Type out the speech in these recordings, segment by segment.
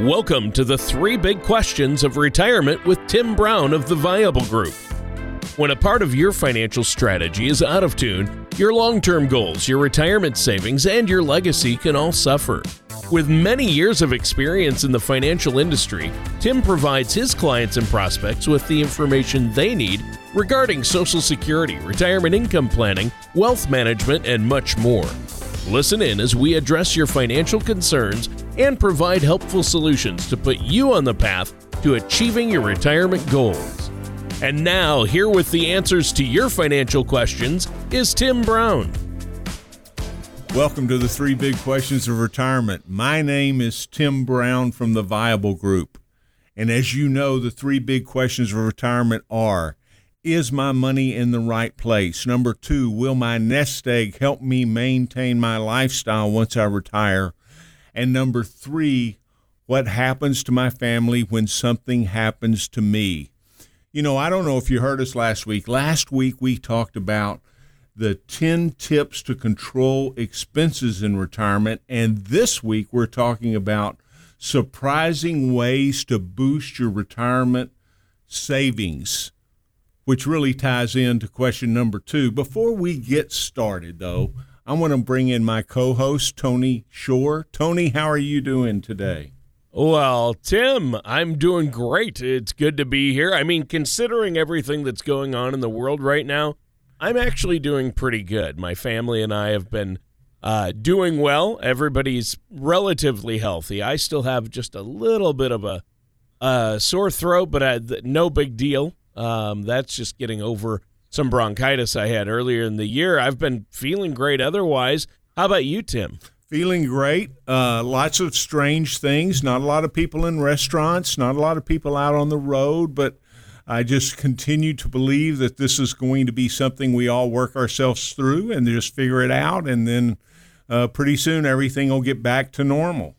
Welcome to the three big questions of retirement with Tim Brown of the Viable Group. When a part of your financial strategy is out of tune, your long term goals, your retirement savings, and your legacy can all suffer. With many years of experience in the financial industry, Tim provides his clients and prospects with the information they need regarding Social Security, retirement income planning, wealth management, and much more. Listen in as we address your financial concerns and provide helpful solutions to put you on the path to achieving your retirement goals. And now, here with the answers to your financial questions is Tim Brown. Welcome to the three big questions of retirement. My name is Tim Brown from the Viable Group. And as you know, the three big questions of retirement are Is my money in the right place? Number two, will my nest egg help me maintain my lifestyle once I retire? And number three, what happens to my family when something happens to me? You know, I don't know if you heard us last week. Last week we talked about the 10 tips to control expenses in retirement. And this week we're talking about surprising ways to boost your retirement savings, which really ties into question number two. Before we get started, though, I want to bring in my co host, Tony Shore. Tony, how are you doing today? Well, Tim, I'm doing great. It's good to be here. I mean, considering everything that's going on in the world right now, I'm actually doing pretty good. My family and I have been uh, doing well. Everybody's relatively healthy. I still have just a little bit of a, a sore throat, but I, no big deal. Um, that's just getting over some bronchitis I had earlier in the year. I've been feeling great otherwise. How about you, Tim? Feeling great. Uh, lots of strange things. Not a lot of people in restaurants, not a lot of people out on the road, but I just continue to believe that this is going to be something we all work ourselves through and just figure it out. And then uh, pretty soon everything will get back to normal.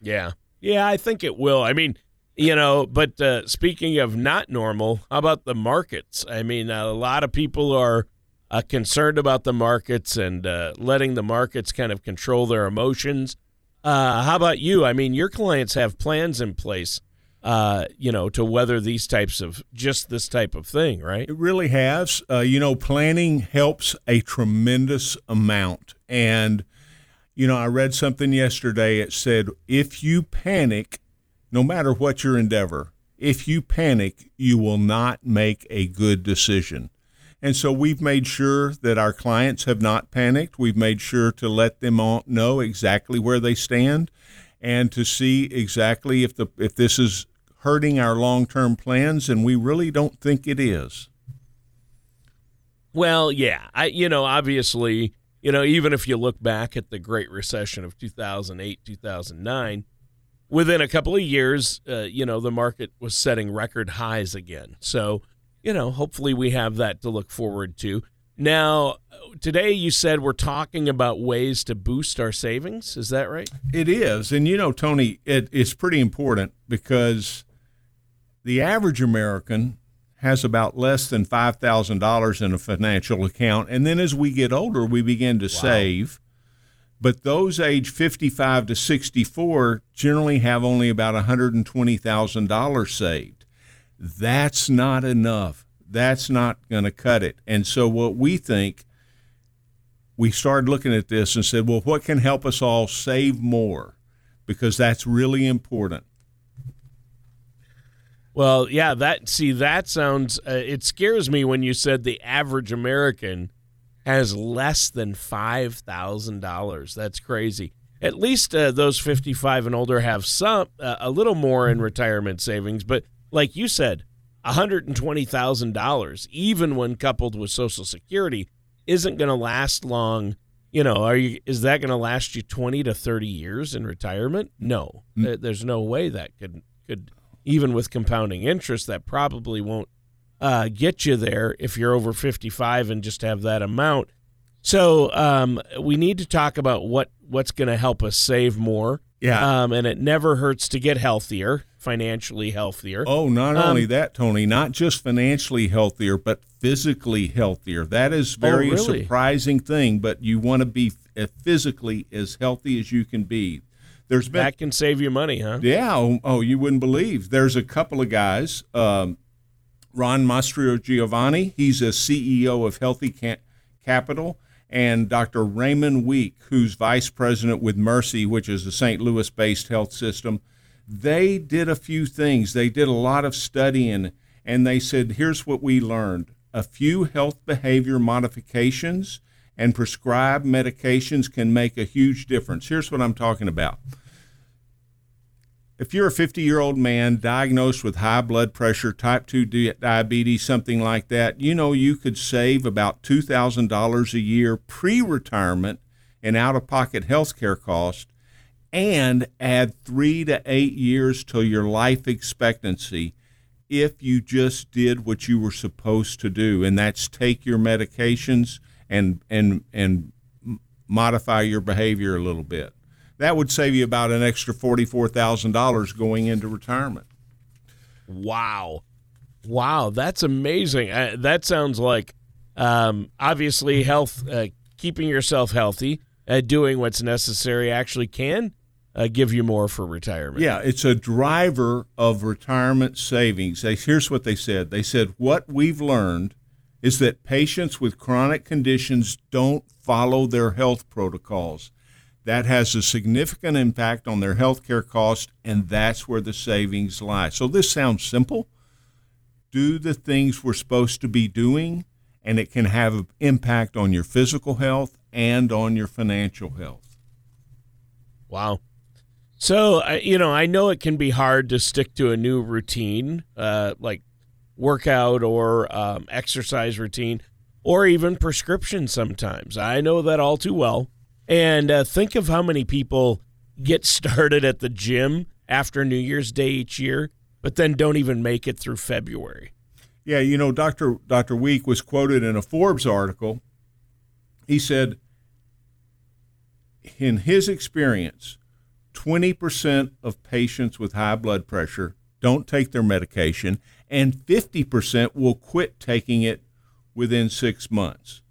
Yeah. Yeah, I think it will. I mean, you know, but uh, speaking of not normal, how about the markets? I mean, a lot of people are uh, concerned about the markets and uh, letting the markets kind of control their emotions. Uh, how about you? I mean, your clients have plans in place uh, you know, to weather these types of just this type of thing, right? It really has. Uh, you know, planning helps a tremendous amount. And, you know, I read something yesterday. It said, if you panic, no matter what your endeavor, if you panic, you will not make a good decision. And so we've made sure that our clients have not panicked. We've made sure to let them all know exactly where they stand and to see exactly if the if this is hurting our long term plans, and we really don't think it is. Well, yeah. I, you know, obviously, you know, even if you look back at the Great Recession of 2008, 2009, within a couple of years, uh, you know, the market was setting record highs again. So, you know, hopefully we have that to look forward to. Now, today you said we're talking about ways to boost our savings. Is that right? It is. And, you know, Tony, it, it's pretty important because the average American has about less than $5,000 in a financial account. And then as we get older, we begin to wow. save. But those age 55 to 64 generally have only about $120,000 saved. That's not enough. That's not going to cut it. And so, what we think, we started looking at this and said, well, what can help us all save more? Because that's really important. Well, yeah, that see that sounds uh, it scares me when you said the average American has less than $5,000. That's crazy. At least uh, those 55 and older have some uh, a little more in retirement savings, but like you said, $120,000 even when coupled with social security isn't going to last long. You know, are you is that going to last you 20 to 30 years in retirement? No. Mm. There's no way that could could even with compounding interest, that probably won't uh, get you there if you're over 55 and just have that amount. So um, we need to talk about what what's going to help us save more. Yeah. Um, and it never hurts to get healthier, financially healthier. Oh, not um, only that, Tony, not just financially healthier, but physically healthier. That is very oh, really? surprising thing, but you want to be physically as healthy as you can be. There's been that can save you money, huh? Yeah. Oh, oh, you wouldn't believe. There's a couple of guys. Um, Ron Mastrogiovanni, he's a CEO of Healthy Capital, and Dr. Raymond Week, who's vice president with Mercy, which is a St. Louis based health system. They did a few things. They did a lot of studying, and they said, here's what we learned a few health behavior modifications and prescribed medications can make a huge difference. Here's what I'm talking about. If you're a 50 year old man diagnosed with high blood pressure, type 2 diabetes, something like that, you know you could save about $2,000 a year pre retirement in out of pocket health care costs and add three to eight years to your life expectancy if you just did what you were supposed to do, and that's take your medications and and and modify your behavior a little bit. That would save you about an extra forty-four thousand dollars going into retirement. Wow, wow, that's amazing. Uh, that sounds like um, obviously health, uh, keeping yourself healthy, uh, doing what's necessary actually can uh, give you more for retirement. Yeah, it's a driver of retirement savings. They, here's what they said. They said what we've learned is that patients with chronic conditions don't follow their health protocols. That has a significant impact on their health care costs, and that's where the savings lie. So, this sounds simple. Do the things we're supposed to be doing, and it can have an impact on your physical health and on your financial health. Wow. So, you know, I know it can be hard to stick to a new routine, uh, like workout or um, exercise routine or even prescription sometimes. I know that all too well. And uh, think of how many people get started at the gym after New Year's Day each year, but then don't even make it through February. Yeah, you know, Dr. Dr. Week was quoted in a Forbes article. He said, in his experience, 20% of patients with high blood pressure don't take their medication, and 50% will quit taking it within six months.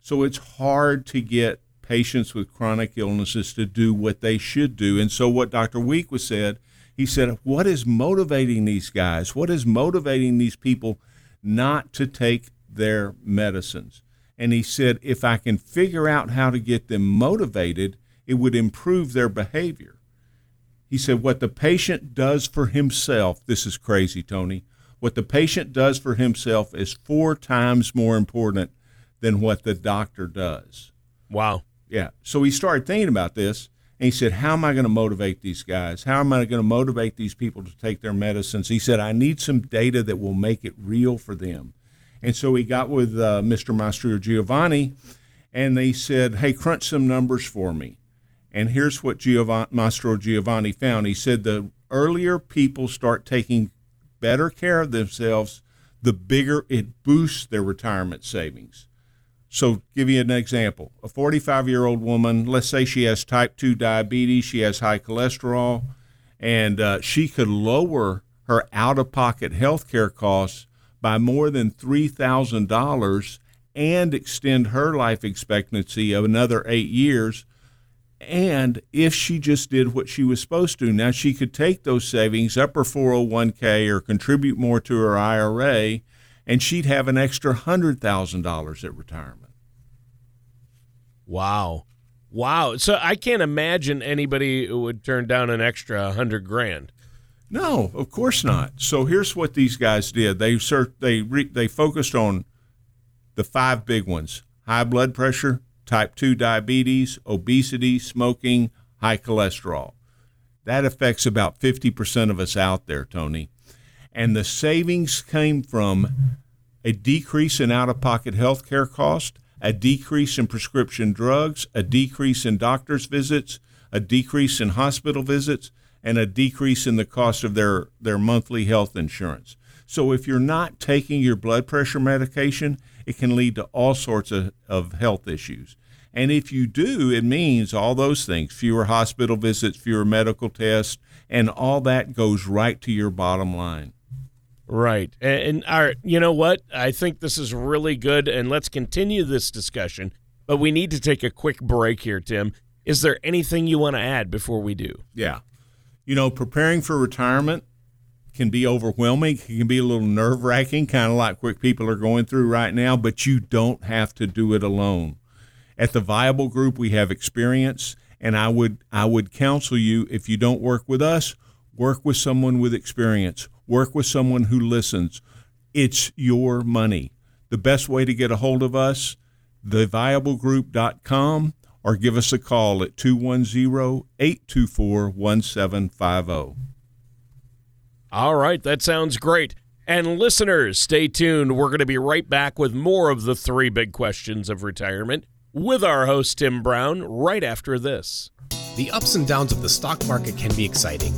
So it's hard to get patients with chronic illnesses to do what they should do. And so, what Dr. Week was said, he said, What is motivating these guys? What is motivating these people not to take their medicines? And he said, If I can figure out how to get them motivated, it would improve their behavior. He said, What the patient does for himself, this is crazy, Tony, what the patient does for himself is four times more important than what the doctor does. Wow. Yeah. So he started thinking about this and he said, How am I going to motivate these guys? How am I going to motivate these people to take their medicines? He said, I need some data that will make it real for them. And so he got with uh, Mr. Mastrogiovanni and they said, Hey, crunch some numbers for me. And here's what Giovanni, Mastrogiovanni found. He said the earlier people start taking better care of themselves, the bigger it boosts their retirement savings. So, give you an example. A 45 year old woman, let's say she has type 2 diabetes, she has high cholesterol, and uh, she could lower her out of pocket health care costs by more than $3,000 and extend her life expectancy of another eight years and if she just did what she was supposed to, now she could take those savings up her 401k or contribute more to her IRA, and she'd have an extra $100,000 at retirement. Wow. Wow. So I can't imagine anybody who would turn down an extra 100 grand. No, of course not. So here's what these guys did. They searched, they they focused on the five big ones: high blood pressure, type 2 diabetes, obesity, smoking, high cholesterol. That affects about 50% of us out there, Tony. And the savings came from a decrease in out of pocket health care costs, a decrease in prescription drugs, a decrease in doctor's visits, a decrease in hospital visits, and a decrease in the cost of their, their monthly health insurance. So if you're not taking your blood pressure medication, it can lead to all sorts of, of health issues. And if you do, it means all those things fewer hospital visits, fewer medical tests, and all that goes right to your bottom line. Right. And, our, you know what? I think this is really good. And let's continue this discussion. But we need to take a quick break here, Tim. Is there anything you want to add before we do? Yeah. You know, preparing for retirement can be overwhelming. It can be a little nerve wracking, kind of like what people are going through right now, but you don't have to do it alone. At the Viable Group, we have experience, and I would I would counsel you if you don't work with us, work with someone with experience. Work with someone who listens. It's your money. The best way to get a hold of us, theviablegroup.com or give us a call at 210-824-1750. All right, that sounds great. And listeners, stay tuned. We're going to be right back with more of the three big questions of retirement with our host, Tim Brown, right after this. The ups and downs of the stock market can be exciting,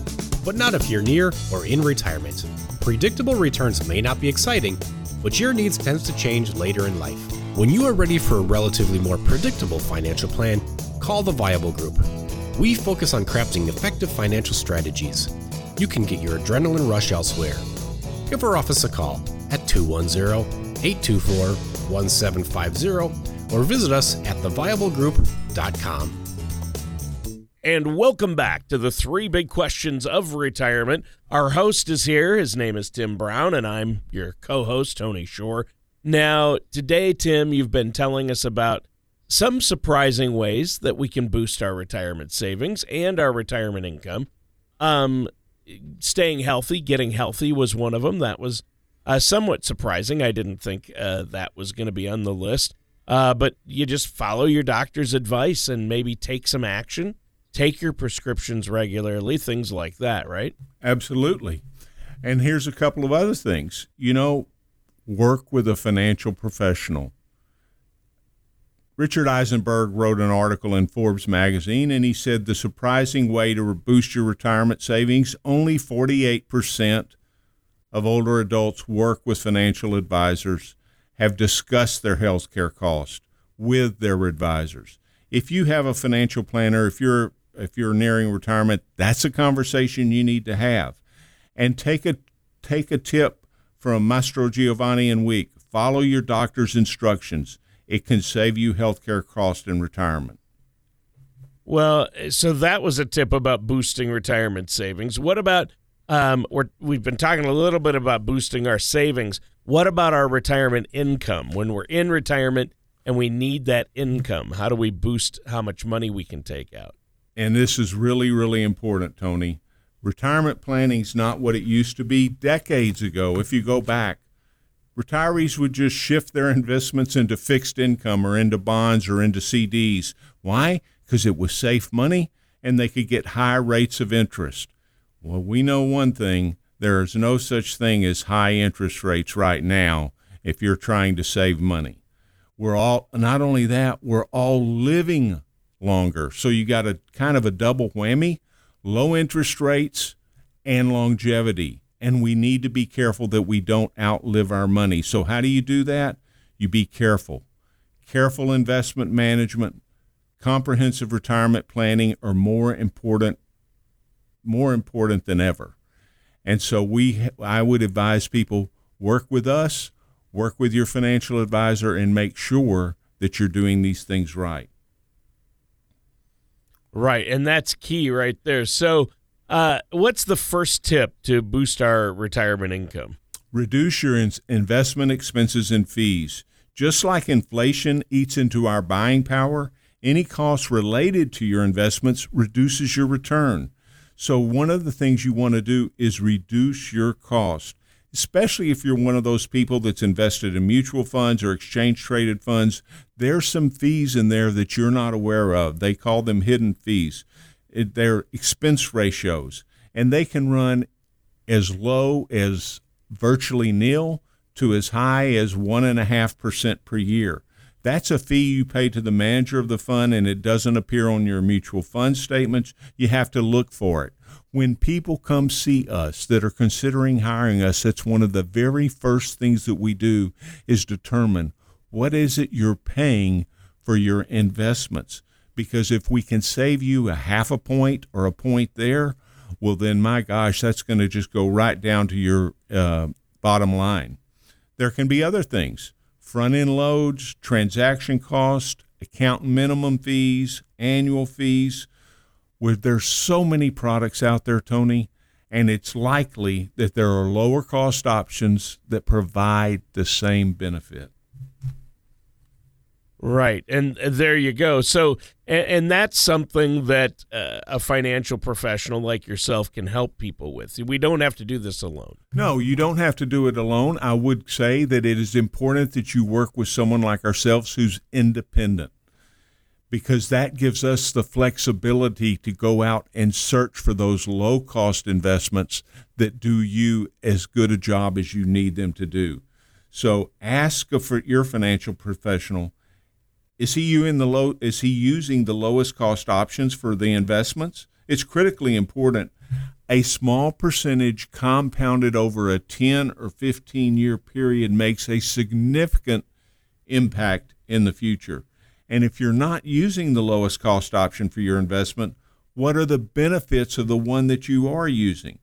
but not if you're near or in retirement. Predictable returns may not be exciting, but your needs tends to change later in life. When you are ready for a relatively more predictable financial plan, call the Viable Group. We focus on crafting effective financial strategies. You can get your adrenaline rush elsewhere. Give our office a call at 210 824 1750 or visit us at theviablegroup.com. And welcome back to the three big questions of retirement. Our host is here. His name is Tim Brown, and I'm your co host, Tony Shore. Now, today, Tim, you've been telling us about some surprising ways that we can boost our retirement savings and our retirement income. Um, staying healthy, getting healthy was one of them. That was uh, somewhat surprising. I didn't think uh, that was going to be on the list. Uh, but you just follow your doctor's advice and maybe take some action take your prescriptions regularly, things like that, right? Absolutely. And here's a couple of other things. You know, work with a financial professional. Richard Eisenberg wrote an article in Forbes magazine, and he said the surprising way to boost your retirement savings only 48% of older adults work with financial advisors have discussed their health care cost with their advisors. If you have a financial planner, if you're if you're nearing retirement, that's a conversation you need to have. And take a take a tip from Mastrogiovanni and Week. Follow your doctor's instructions. It can save you healthcare costs in retirement. Well, so that was a tip about boosting retirement savings. What about um, we're, we've been talking a little bit about boosting our savings. What about our retirement income? When we're in retirement and we need that income, how do we boost how much money we can take out? And this is really, really important, Tony. Retirement planning is not what it used to be decades ago. If you go back, retirees would just shift their investments into fixed income or into bonds or into CDs. Why? Because it was safe money and they could get high rates of interest. Well, we know one thing there is no such thing as high interest rates right now if you're trying to save money. We're all, not only that, we're all living longer. So you got a kind of a double whammy low interest rates and longevity. And we need to be careful that we don't outlive our money. So, how do you do that? You be careful. Careful investment management, comprehensive retirement planning are more important more important than ever. And so we I would advise people work with us, work with your financial advisor and make sure that you're doing these things right. Right, and that's key right there. So, uh, what's the first tip to boost our retirement income? Reduce your in- investment expenses and fees. Just like inflation eats into our buying power, any cost related to your investments reduces your return. So, one of the things you want to do is reduce your cost especially if you're one of those people that's invested in mutual funds or exchange traded funds, there's some fees in there that you're not aware of. They call them hidden fees. It, they're expense ratios, and they can run as low as virtually nil to as high as 1.5% per year. That's a fee you pay to the manager of the fund, and it doesn't appear on your mutual fund statements. You have to look for it when people come see us that are considering hiring us, that's one of the very first things that we do is determine what is it you're paying for your investments. Because if we can save you a half a point or a point there, well, then my gosh, that's going to just go right down to your uh, bottom line. There can be other things front end loads, transaction cost, account minimum fees, annual fees. Where there's so many products out there, Tony, and it's likely that there are lower cost options that provide the same benefit. Right. And there you go. So, and, and that's something that uh, a financial professional like yourself can help people with. We don't have to do this alone. No, you don't have to do it alone. I would say that it is important that you work with someone like ourselves who's independent because that gives us the flexibility to go out and search for those low cost investments that do you as good a job as you need them to do. So ask for your financial professional is he the low? Is he using the lowest cost options for the investments? It's critically important. A small percentage compounded over a 10 or 15 year period makes a significant impact in the future. And if you're not using the lowest cost option for your investment, what are the benefits of the one that you are using?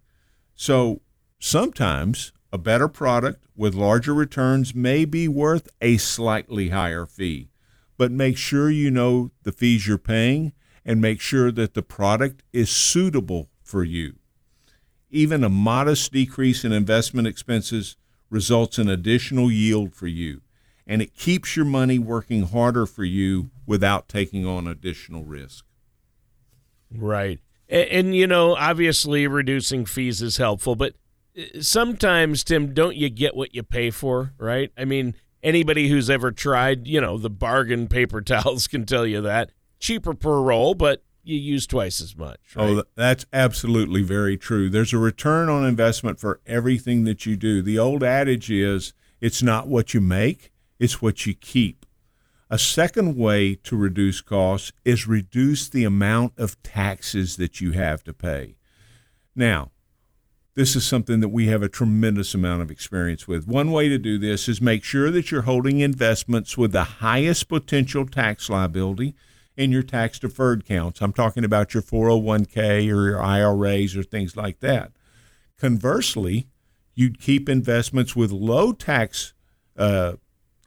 So sometimes a better product with larger returns may be worth a slightly higher fee but make sure you know the fees you're paying and make sure that the product is suitable for you. Even a modest decrease in investment expenses results in additional yield for you, and it keeps your money working harder for you without taking on additional risk. Right. And, and, you know, obviously reducing fees is helpful, but uh, sometimes, Tim, don't you get what you pay for, right? I mean, Anybody who's ever tried, you know, the bargain paper towels can tell you that. Cheaper per roll, but you use twice as much. Oh, right? Oh, that's absolutely very true. There's a return on investment for everything that you do. The old adage is it's not what you make, it's what you keep. A second way to reduce costs is reduce the amount of taxes that you have to pay. Now, this is something that we have a tremendous amount of experience with. One way to do this is make sure that you're holding investments with the highest potential tax liability in your tax deferred counts. I'm talking about your 401k or your IRAs or things like that. Conversely, you'd keep investments with low tax uh,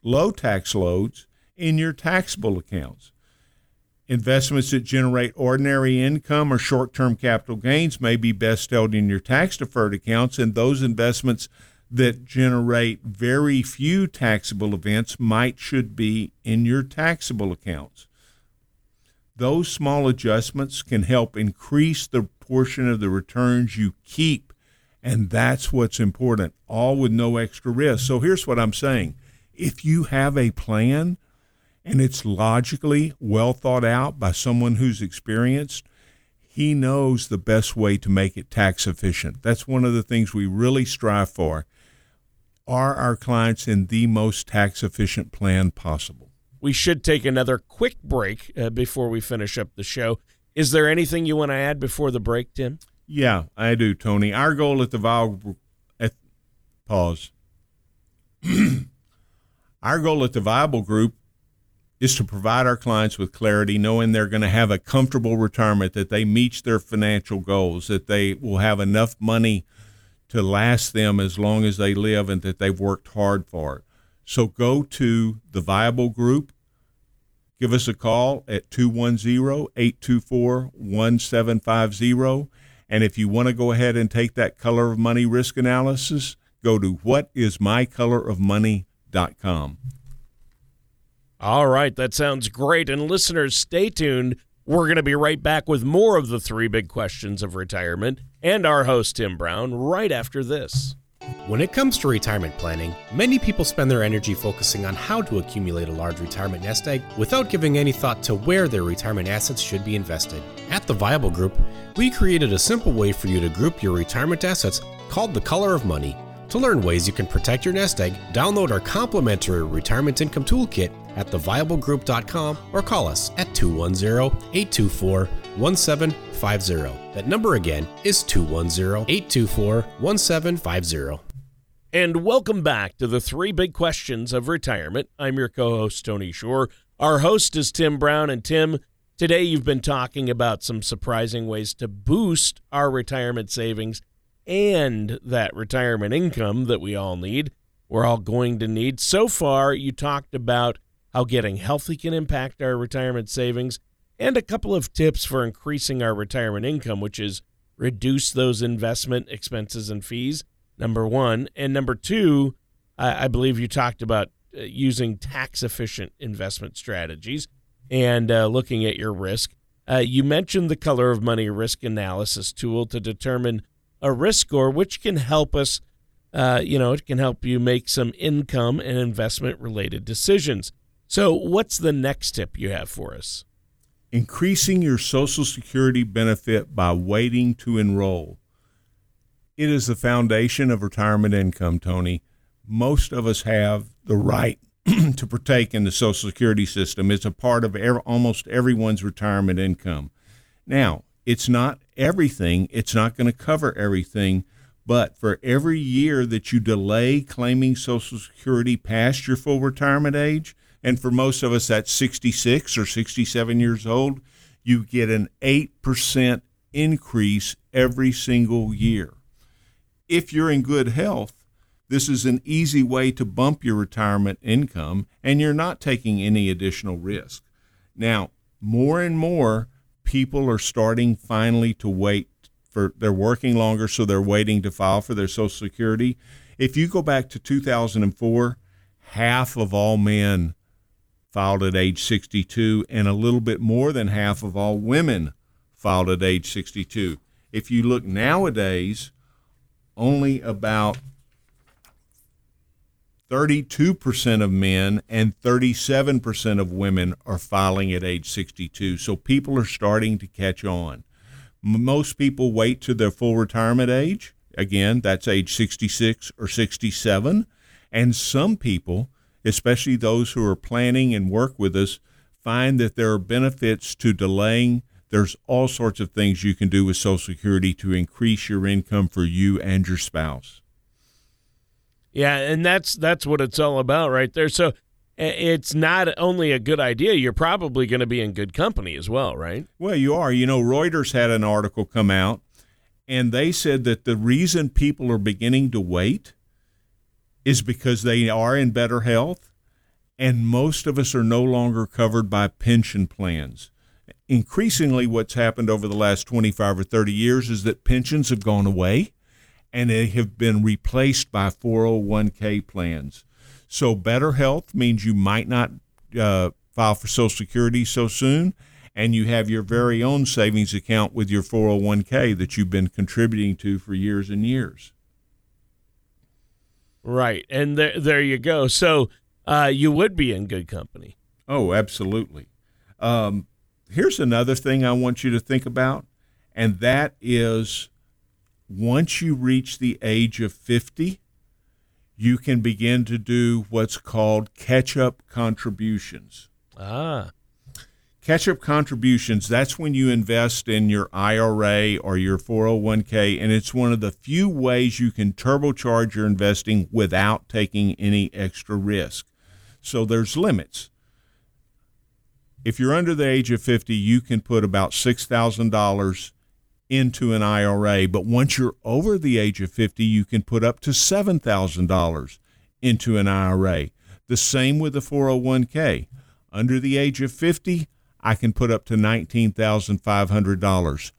low tax loads in your taxable accounts. Investments that generate ordinary income or short term capital gains may be best held in your tax deferred accounts, and those investments that generate very few taxable events might should be in your taxable accounts. Those small adjustments can help increase the portion of the returns you keep, and that's what's important, all with no extra risk. So here's what I'm saying if you have a plan, and it's logically well thought out by someone who's experienced, he knows the best way to make it tax efficient. That's one of the things we really strive for. Are our clients in the most tax efficient plan possible? We should take another quick break uh, before we finish up the show. Is there anything you want to add before the break, Tim? Yeah, I do, Tony. Our goal at the Viable at pause. Our goal at the Viable Group is to provide our clients with clarity, knowing they're going to have a comfortable retirement, that they meet their financial goals, that they will have enough money to last them as long as they live, and that they've worked hard for it. So go to the Viable Group. Give us a call at 210 824 1750. And if you want to go ahead and take that color of money risk analysis, go to whatismycolorofmoney.com. All right, that sounds great. And listeners, stay tuned. We're going to be right back with more of the three big questions of retirement and our host, Tim Brown, right after this. When it comes to retirement planning, many people spend their energy focusing on how to accumulate a large retirement nest egg without giving any thought to where their retirement assets should be invested. At the Viable Group, we created a simple way for you to group your retirement assets called the Color of Money. To learn ways you can protect your nest egg, download our complimentary Retirement Income Toolkit at theviablegroup.com or call us at 210 824 1750. That number again is 210 824 1750. And welcome back to the three big questions of retirement. I'm your co host, Tony Shore. Our host is Tim Brown. And Tim, today you've been talking about some surprising ways to boost our retirement savings and that retirement income that we all need. We're all going to need. So far, you talked about how getting healthy can impact our retirement savings, and a couple of tips for increasing our retirement income, which is reduce those investment expenses and fees, number one. And number two, I, believe you talked about uh, using tax efficient investment strategies and uh, looking at your risk. Uh, you mentioned the color of money risk analysis tool to determine a risk score, which can help us, uh, you know, it can help you make some income and investment related decisions. So, what's the next tip you have for us? Increasing your Social Security benefit by waiting to enroll. It is the foundation of retirement income, Tony. Most of us have the right to partake in the Social Security system. It's a part of almost everyone's retirement income. Now, it's not everything, it's not going to cover everything, but for every year that you delay claiming Social Security past your full retirement age, and for most of us that's 66 or 67 years old, you get an 8% increase every single year. If you're in good health, this is an easy way to bump your retirement income and you're not taking any additional risk. Now, more and more people are starting finally to wait for they're working longer so they're waiting to file for their social security. If you go back to 2004, half of all men filed at age 62, and a little bit more than half of all women filed at age 62. If you look nowadays, only about 32% of men and 37% of women are filing at age 62. So people are starting to catch on. Most people wait to their full retirement age. Again, that's age 66 or 67. And some people especially those who are planning and work with us, find that there are benefits to delaying. There's all sorts of things you can do with Social Security to increase your income for you and your spouse. Yeah, and that's that's what it's all about right there. So it's not only a good idea, you're probably going to be in good company as well, right? Well, you are. You know, Reuters had an article come out and they said that the reason people are beginning to wait is because they are in better health, and most of us are no longer covered by pension plans. Increasingly, what's happened over the last 25 or 30 years is that pensions have gone away and they have been replaced by 401k plans. So, better health means you might not uh, file for Social Security so soon, and you have your very own savings account with your 401k that you've been contributing to for years and years. Right, and there there you go. So uh, you would be in good company. Oh, absolutely. Um, here's another thing I want you to think about, and that is once you reach the age of 50, you can begin to do what's called catch up contributions. Ah catch up contributions, that's when you invest in your IRA or your 401k, and it's one of the few ways you can turbocharge your investing without taking any extra risk. So there's limits. If you're under the age of 50, you can put about $6,000 into an IRA, but once you're over the age of 50, you can put up to $7,000 into an IRA. The same with the 401k. Under the age of 50, I can put up to $19,500.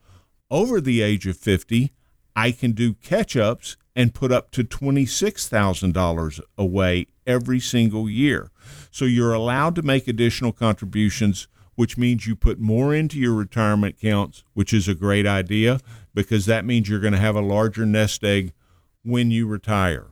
Over the age of 50, I can do catch ups and put up to $26,000 away every single year. So you're allowed to make additional contributions, which means you put more into your retirement accounts, which is a great idea because that means you're going to have a larger nest egg when you retire.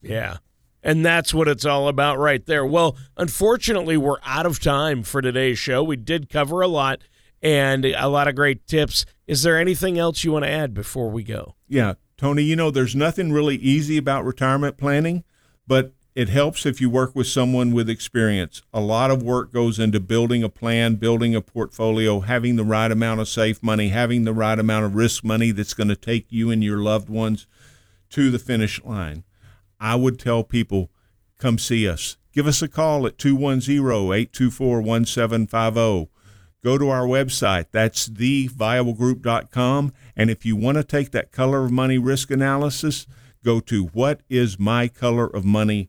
Yeah. And that's what it's all about right there. Well, unfortunately, we're out of time for today's show. We did cover a lot and a lot of great tips. Is there anything else you want to add before we go? Yeah, Tony, you know, there's nothing really easy about retirement planning, but it helps if you work with someone with experience. A lot of work goes into building a plan, building a portfolio, having the right amount of safe money, having the right amount of risk money that's going to take you and your loved ones to the finish line. I would tell people, come see us. Give us a call at 210 824 1750. Go to our website. That's theviablegroup.com. And if you want to take that color of money risk analysis, go to whatismycolorofmoney.com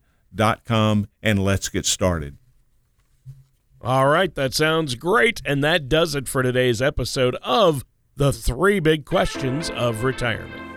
and let's get started. All right, that sounds great. And that does it for today's episode of The Three Big Questions of Retirement.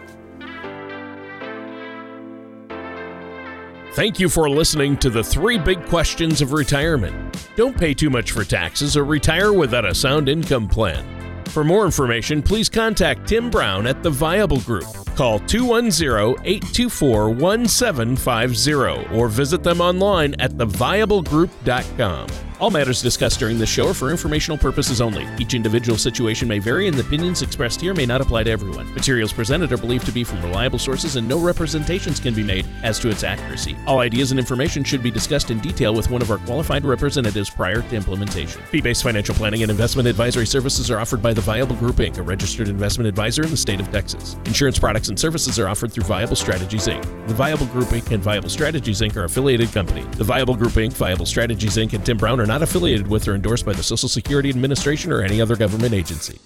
Thank you for listening to the three big questions of retirement. Don't pay too much for taxes or retire without a sound income plan. For more information, please contact Tim Brown at the Viable Group. Call 210 824 1750 or visit them online at theviablegroup.com. All matters discussed during this show are for informational purposes only. Each individual situation may vary, and the opinions expressed here may not apply to everyone. Materials presented are believed to be from reliable sources, and no representations can be made as to its accuracy. All ideas and information should be discussed in detail with one of our qualified representatives prior to implementation. Fee based financial planning and investment advisory services are offered by the Viable Group Inc., a registered investment advisor in the state of Texas. Insurance products and services are offered through Viable Strategies Inc. The Viable Group Inc. and Viable Strategies Inc. are affiliated company. The Viable Group Inc., Viable Strategies Inc., and Tim Brown are not affiliated with or endorsed by the Social Security Administration or any other government agency.